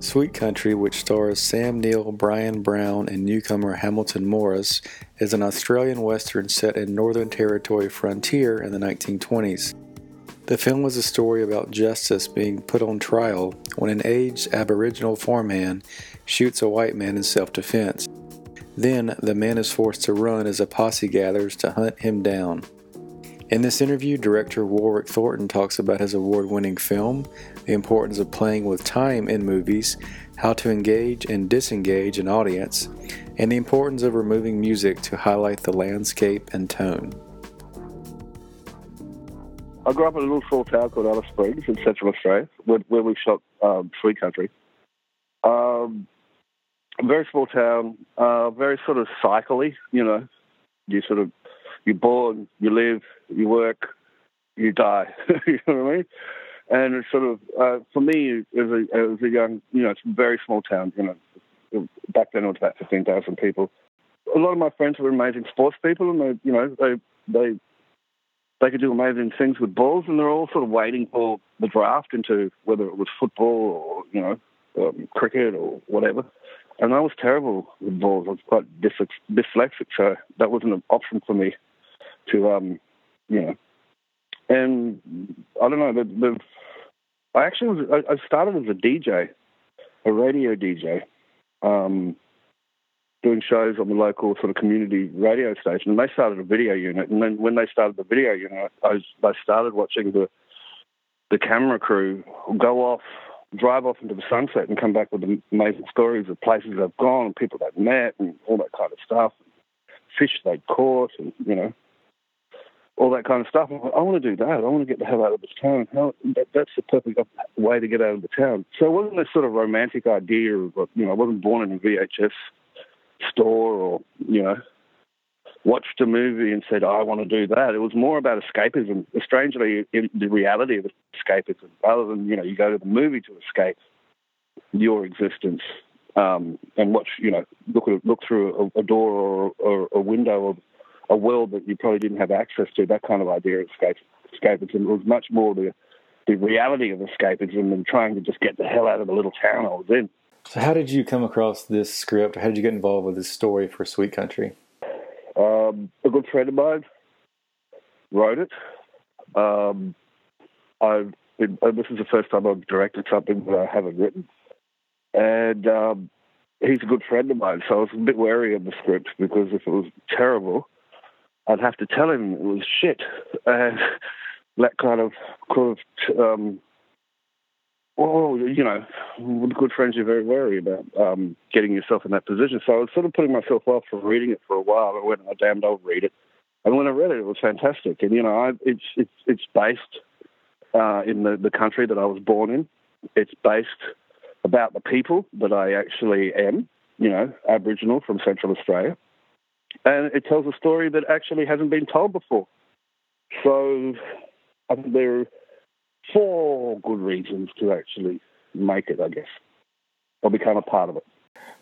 Sweet Country, which stars Sam Neill, Bryan Brown, and newcomer Hamilton Morris, is an Australian western set in Northern Territory frontier in the 1920s. The film is a story about justice being put on trial when an aged Aboriginal farmhand shoots a white man in self defense. Then the man is forced to run as a posse gathers to hunt him down. In this interview, director Warwick Thornton talks about his award winning film, the importance of playing with time in movies, how to engage and disengage an audience, and the importance of removing music to highlight the landscape and tone. I grew up in a little small town called Alice Springs in Central Australia, where, we shot um, Sweet Country. Um, very small town, uh, very sort of cycly, you know. You sort of, you're born, you live, you work, you die. you know what I mean? And it's sort of, uh, for me, as a, as a young, you know, it's a very small town, you know. Back then it was about 15,000 people. A lot of my friends were amazing sports people, and they, you know, they, they, they could do amazing things with balls, and they're all sort of waiting for the draft into whether it was football or, you know, um, cricket or whatever. And I was terrible with balls. I was quite dyslexic, so that wasn't an option for me to, um, you know. And I don't know. The, the I actually was. I, I started as a DJ, a radio DJ, um, doing shows on the local sort of community radio station. And they started a video unit. And then when they started the video unit, I, was, I started watching the the camera crew go off drive off into the sunset and come back with amazing stories of places they've gone people they've met and all that kind of stuff. Fish they'd caught and, you know, all that kind of stuff. Like, I want to do that. I want to get the hell out of this town. That, that's the perfect way to get out of the town. So it wasn't this sort of romantic idea of, you know, I wasn't born in a VHS store or, you know, watched a movie and said, I want to do that. It was more about escapism. Strangely, the reality of escapism, rather than, you know, you go to the movie to escape your existence um, and watch, you know, look look through a, a door or, or, a window of a world that you probably didn't have access to, that kind of idea of escape, escapism. It was much more the, the reality of escapism than trying to just get the hell out of the little town I was in. So, how did you come across this script? How did you get involved with this story for Sweet Country? Um, a good friend of mine wrote it. Um, I've been, this is the first time I've directed something that I haven't written, and um, he's a good friend of mine. So I was a bit wary of the script because if it was terrible, I'd have to tell him it was shit, and that kind of could. Um, well, you know, with good friends, you're very wary about um, getting yourself in that position. So I was sort of putting myself off from reading it for a while. I went, oh, damned, I'll read it. And when I read it, it was fantastic. And you know, I, it's it's it's based uh, in the the country that I was born in. It's based about the people that I actually am. You know, Aboriginal from Central Australia, and it tells a story that actually hasn't been told before. So I think there are four good reasons to actually make it, I guess, or become a part of it.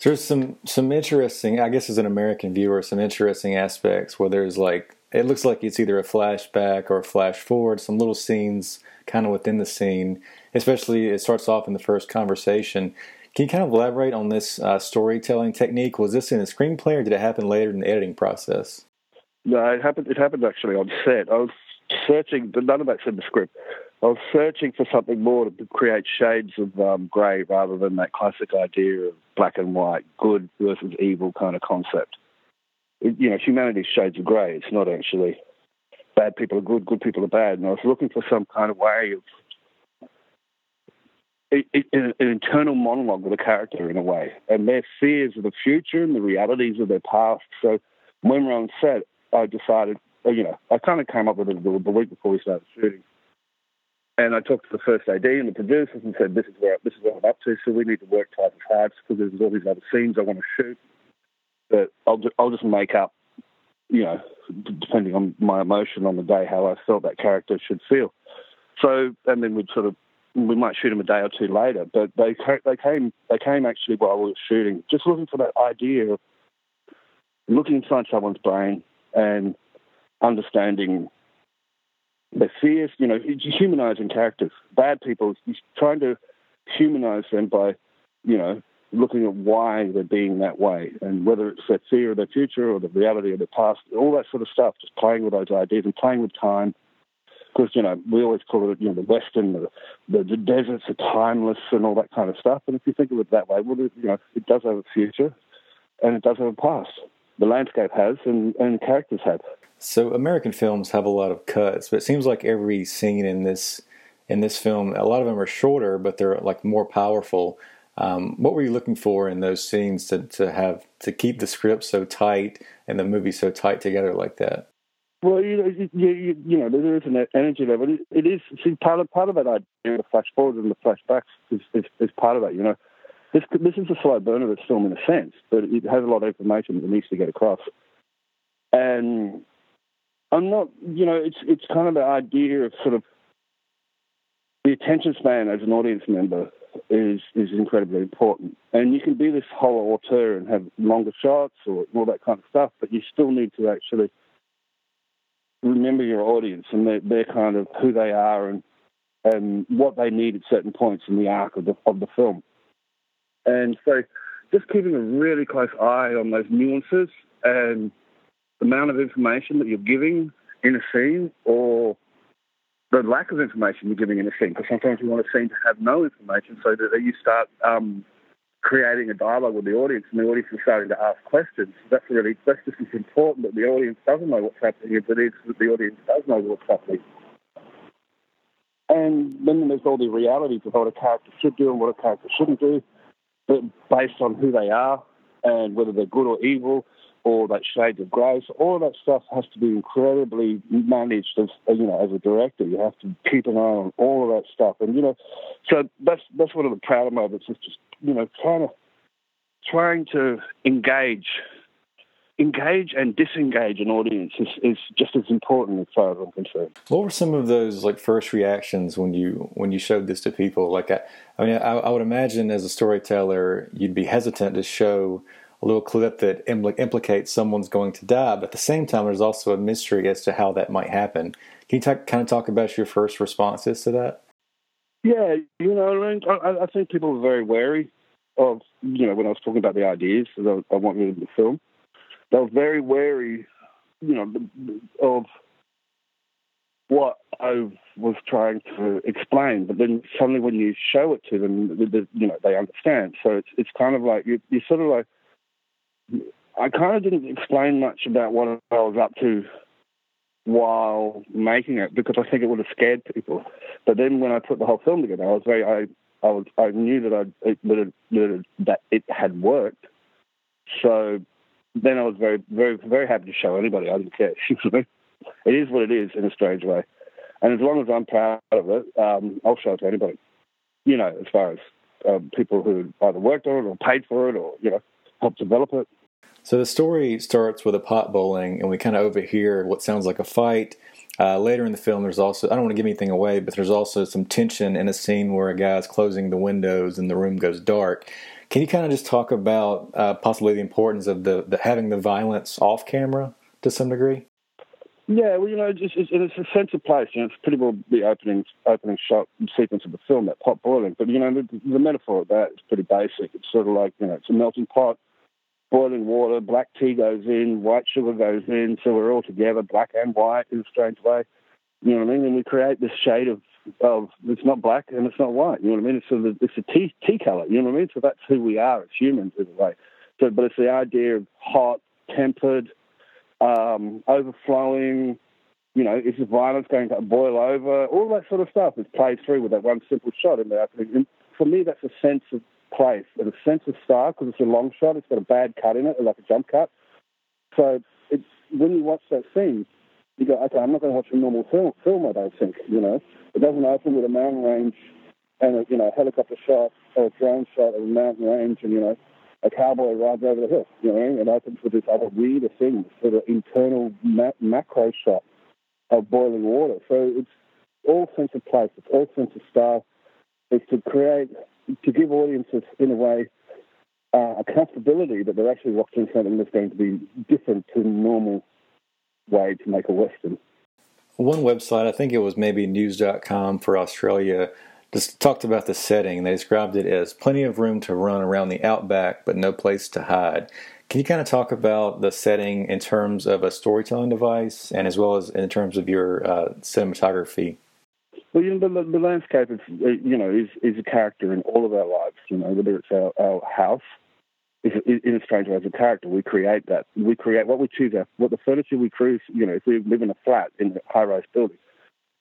There's some some interesting, I guess, as an American viewer, some interesting aspects where there's like it looks like it's either a flashback or a flash forward, some little scenes kind of within the scene, especially it starts off in the first conversation. Can you kind of elaborate on this uh, storytelling technique? Was this in the screenplay or did it happen later in the editing process? No, it happened. It happened actually on set. I was searching, but none of that's in the script. I was searching for something more to create shades of um, grey rather than that classic idea of black and white, good versus evil kind of concept. It, you know, humanity's shades of grey. It's not actually bad people are good, good people are bad. And I was looking for some kind of way of an internal monologue with a character in a way, and their fears of the future and the realities of their past. So when we're on set, I decided, uh, you know, I kind of came up with it the week before we started shooting. And I talked to the first AD and the producers and said, "This is where this is what I'm up to. So we need to work twice as hard because there's all these other scenes I want to shoot. But I'll I'll just make up, you know, depending on my emotion on the day, how I felt that character should feel. So and then we'd sort of we might shoot them a day or two later. But they they came they came actually while we were shooting, just looking for that idea of looking inside someone's brain and understanding the fears, you know, humanizing characters. Bad people, trying to humanize them by, you know, looking at why they're being that way and whether it's that fear of their future or the reality of their past, all that sort of stuff, just playing with those ideas and playing with time. Because, you know, we always call it, you know, the Western, the, the, the deserts are timeless and all that kind of stuff. And if you think of it that way, well, it, you know, it does have a future and it does have a past. The landscape has and, and characters have. So American films have a lot of cuts, but it seems like every scene in this in this film, a lot of them are shorter, but they're like more powerful. Um, what were you looking for in those scenes to, to have to keep the script so tight and the movie so tight together like that? Well, you know, you, you, you know, there is an energy level. It, is see part of part of that idea, the flash forwards and the flashbacks is, is, is part of that. You know, this this is a slow burner of film in a sense, but it has a lot of information that needs to get across. And I'm not, you know, it's it's kind of the idea of sort of the attention span as an audience member is is incredibly important. And you can be this whole auteur and have longer shots or all that kind of stuff, but you still need to actually remember your audience and their, their kind of who they are and and what they need at certain points in the arc of the of the film. And so just keeping a really close eye on those nuances and the amount of information that you're giving in a scene or the lack of information you're giving in a scene. Because sometimes you want a scene to have no information so that you start um, creating a dialogue with the audience and the audience is starting to ask questions. That's really, that's just as important that the audience doesn't know what's happening as it is that the audience does know what's happening. And then there's all the realities of what a character should do and what a character shouldn't do, but based on who they are and whether they're good or evil or that shades of. So all that stuff has to be incredibly managed as you know as a director. You have to keep an eye on all of that stuff, and you know, so that's that's one of the prouder moments is just you know trying to trying to engage. Engage and disengage an audience is, is just as important as far as I'm concerned. What were some of those like first reactions when you when you showed this to people? Like, I, I mean, I, I would imagine as a storyteller, you'd be hesitant to show a little clip that impl- implicates someone's going to die, but at the same time, there's also a mystery as to how that might happen. Can you kind of talk about your first responses to that? Yeah, you know, I, mean. I I think people are very wary of, you know, when I was talking about the ideas that I, I wanted in the film, they were very wary, you know, of what I was trying to explain. But then suddenly, when you show it to them, you know, they understand. So it's it's kind of like you you sort of like I kind of didn't explain much about what I was up to while making it because I think it would have scared people. But then when I put the whole film together, I was very I I was I knew that I it, that it, that it, that it had worked. So then I was very very very happy to show anybody. I didn't care. it is what it is in a strange way, and as long as I'm proud of it, um, I'll show it to anybody. You know, as far as um, people who either worked on it or paid for it or you know helped develop it. So the story starts with a pot bowling, and we kind of overhear what sounds like a fight. Uh, later in the film, there's also, I don't want to give anything away, but there's also some tension in a scene where a guy's closing the windows and the room goes dark. Can you kind of just talk about uh, possibly the importance of the, the, having the violence off camera to some degree? Yeah, well, you know, it's, it's, it's a sense of place. You know, it's pretty well the opening opening shot sequence of the film, that pot boiling. But you know, the, the metaphor of that is pretty basic. It's sort of like you know, it's a melting pot, boiling water, black tea goes in, white sugar goes in, so we're all together, black and white in a strange way. You know what I mean? And we create this shade of of it's not black and it's not white. You know what I mean? It's of it's a tea tea color. You know what I mean? So that's who we are as humans in a way. So, but it's the idea of hot, tempered um, overflowing. You know, is the violence going to boil over? All that sort of stuff is played through with that one simple shot in the opening. And for me, that's a sense of place and a sense of style because it's a long shot. It's got a bad cut in it, like a jump cut. So it's when you watch that scene, you go, okay, I'm not going to watch a normal film. Film, I don't think. You know, it doesn't open with a mountain range and a, you know helicopter shot or a drone shot of a mountain range, and you know a cowboy rides over the hill. You know, it opens with this other weirder thing, sort of internal ma- macro shot of boiling water. So it's all sense of place, it's all sense of style. It's to create, to give audiences, in a way, uh, a comfortability that they're actually watching something that's going to be different to the normal way to make a Western. One website, I think it was maybe news.com for Australia, just talked about the setting. They described it as plenty of room to run around the outback, but no place to hide. Can you kind of talk about the setting in terms of a storytelling device and as well as in terms of your uh, cinematography? Well, you know, the, the landscape is, uh, you know, is, is a character in all of our lives. You know, whether it's our, our house, is, in a strange way, as a character, we create that. We create what we choose. Our, what the furniture we choose. You know, if we live in a flat in a high-rise building,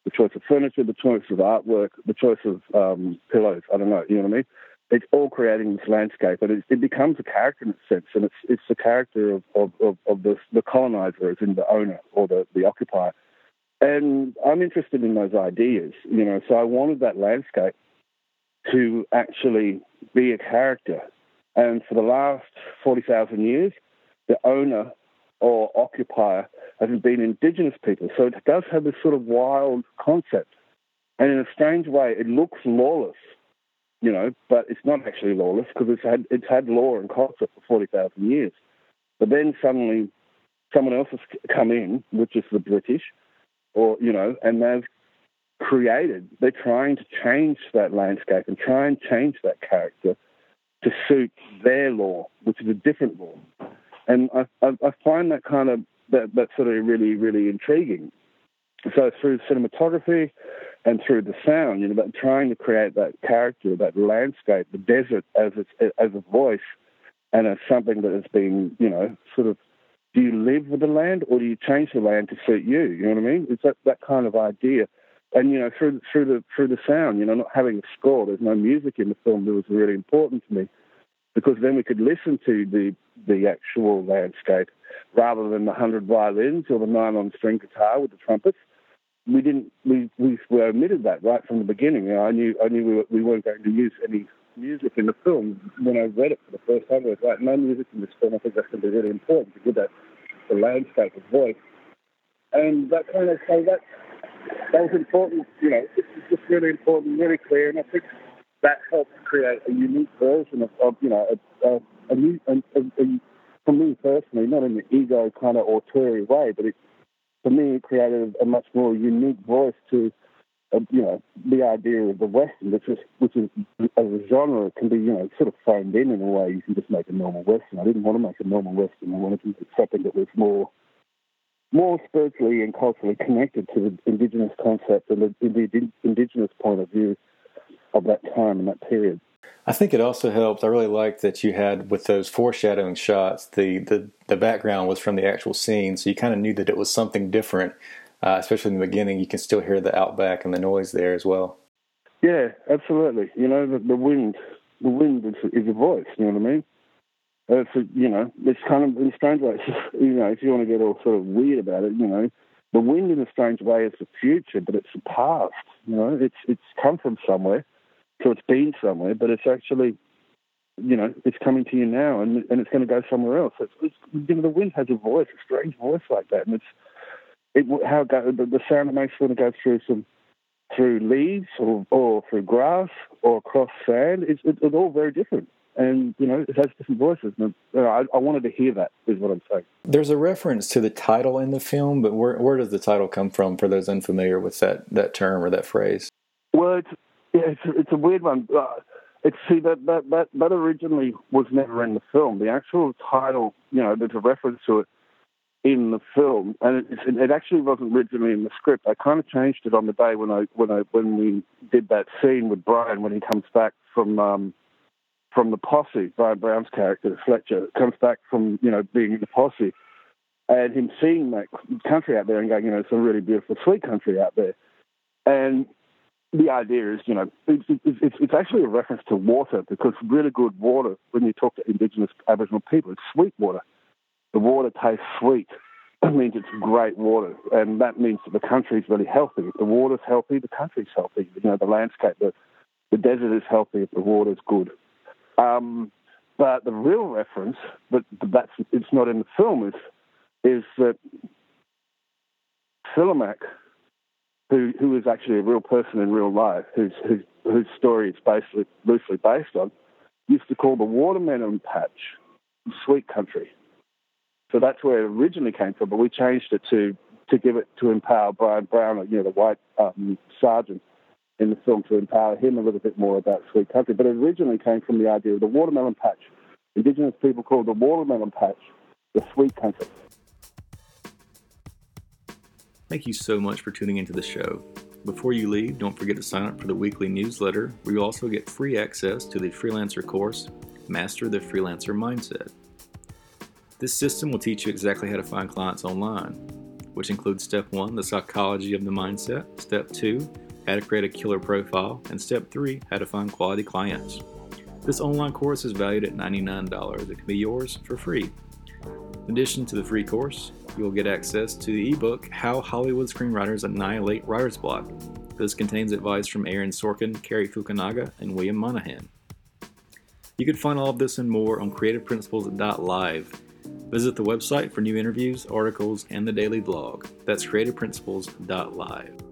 the choice of furniture, the choice of artwork, the choice of um, pillows. I don't know. You know what I mean? It's all creating this landscape, and it, it becomes a character in a sense, and it's it's the character of of, of, of the the colonizer, as in the owner or the the occupier. And I'm interested in those ideas, you know. So I wanted that landscape to actually be a character. And for the last forty thousand years, the owner or occupier have been indigenous people. So it does have this sort of wild concept. And in a strange way, it looks lawless, you know, but it's not actually lawless because it's had, it's had law and culture for 40,000 years. But then suddenly someone else has come in, which is the British, or, you know, and they've created, they're trying to change that landscape and try and change that character to suit their law, which is a different law. And I, I, I find that kind of that, that's sort of really, really intriguing. So through cinematography and through the sound, you know, but trying to create that character, that landscape, the desert as its, as a voice, and as something that has been, you know, sort of, do you live with the land or do you change the land to suit you? You know what I mean? It's that, that kind of idea. And you know, through through the through the sound, you know, not having a score, there's no music in the film that was really important to me because then we could listen to the the actual landscape rather than the hundred violins or the nylon string guitar with the trumpets. We didn't. We we, we omitted that right from the beginning. You know, I knew I knew we, we weren't going to use any music in the film. When I read it for the first time, I was like, no music in this film. I think that's going to be really important to give that the landscape a voice. And that kind of so that that was important. You know, it's just really important, really clear, and I think that helps create a unique version of, of you know, a, a, a new, a, a, for me personally, not in the ego kind of auteur way, but it, for me, it created a much more unique voice to, Uh, you know, the idea of the Western, which is, which is, as a genre, can be, you know, sort of phoned in in a way. You can just make a normal Western. I didn't want to make a normal Western. I wanted to make something that was more, more spiritually and culturally connected to the indigenous concept and the, the indigenous point of view of that time and that period. I think it also helped. I really liked that you had with those foreshadowing shots. The the, the background was from the actual scene, so you kind of knew that it was something different. Uh, especially in the beginning, you can still hear the outback and the noise there as well. Yeah, absolutely. You know, the, the wind, the wind is, is a voice. You know what I mean? It's a, you know, it's kind of in strange way. you know, if you want to get all sort of weird about it, you know, the wind in a strange way is the future, but it's the past. You know, it's it's come from somewhere so it's been somewhere, but it's actually, you know, it's coming to you now, and and it's going to go somewhere else. It's, it's, you know, the wind has a voice, a strange voice like that, and it's it how it go, the, the sound it makes when it goes through some through leaves or or through grass or across sand. It's, it, it's all very different. and you know it has different voices. And I, I wanted to hear that. Is what I'm saying. There's a reference to the title in the film, but where where does the title come from for those unfamiliar with that that term or that phrase? Well, it's yeah, it's, it's a weird one. Uh, it's see that, that that that originally was never in the film. The actual title, you know, there's a reference to it in the film, and it, it actually wasn't originally in the script. I kind of changed it on the day when I when I when we did that scene with Bryan when he comes back from um, from the posse. Bryan Brown's character Fletcher comes back from you know being in the posse, and him seeing that country out there and going, you know, it's a really beautiful, sweet country out there, and the idea is, you know, it's, it's, it's, actually a reference to water because really good water, when you talk to Indigenous Aboriginal people, it's sweet water the water tastes sweet. It means it's great water, and that means that the country is really healthy. If the water's healthy, the country's healthy. You know, the landscape, the, the desert is healthy if the water's good. Um, but the real reference, but that's it's not in the film, is is that Philomac, who who is actually a real person in real life, whose whose, whose story is basically loosely based on, used to call the watermelon patch sweet country. So that's where it originally came from, but we changed it to to give it to empower Bryan Brown, you know, the white um, sergeant in the film, to empower him a little bit more about Sweet Country. But it originally came from the idea of the watermelon patch. Indigenous people called the watermelon patch the Sweet Country. Thank you so much for tuning into the show. Before you leave, don't forget to sign up for the weekly newsletter, where you also get free access to the freelancer course, Master the Freelancer Mindset. This system will teach you exactly how to find clients online, which includes step one, the psychology of the mindset, step two, how to create a killer profile, and step three, how to find quality clients. This online course is valued at $99. It can be yours for free. In addition to the free course, you will get access to the ebook How Hollywood Screenwriters Annihilate Writer's Block. This contains advice from Aaron Sorkin, Cary Fukunaga, and William Monahan. You can find all of this and more on creativeprinciples.live Visit the website for new interviews, articles, and the daily blog. That's creativeprinciples.live.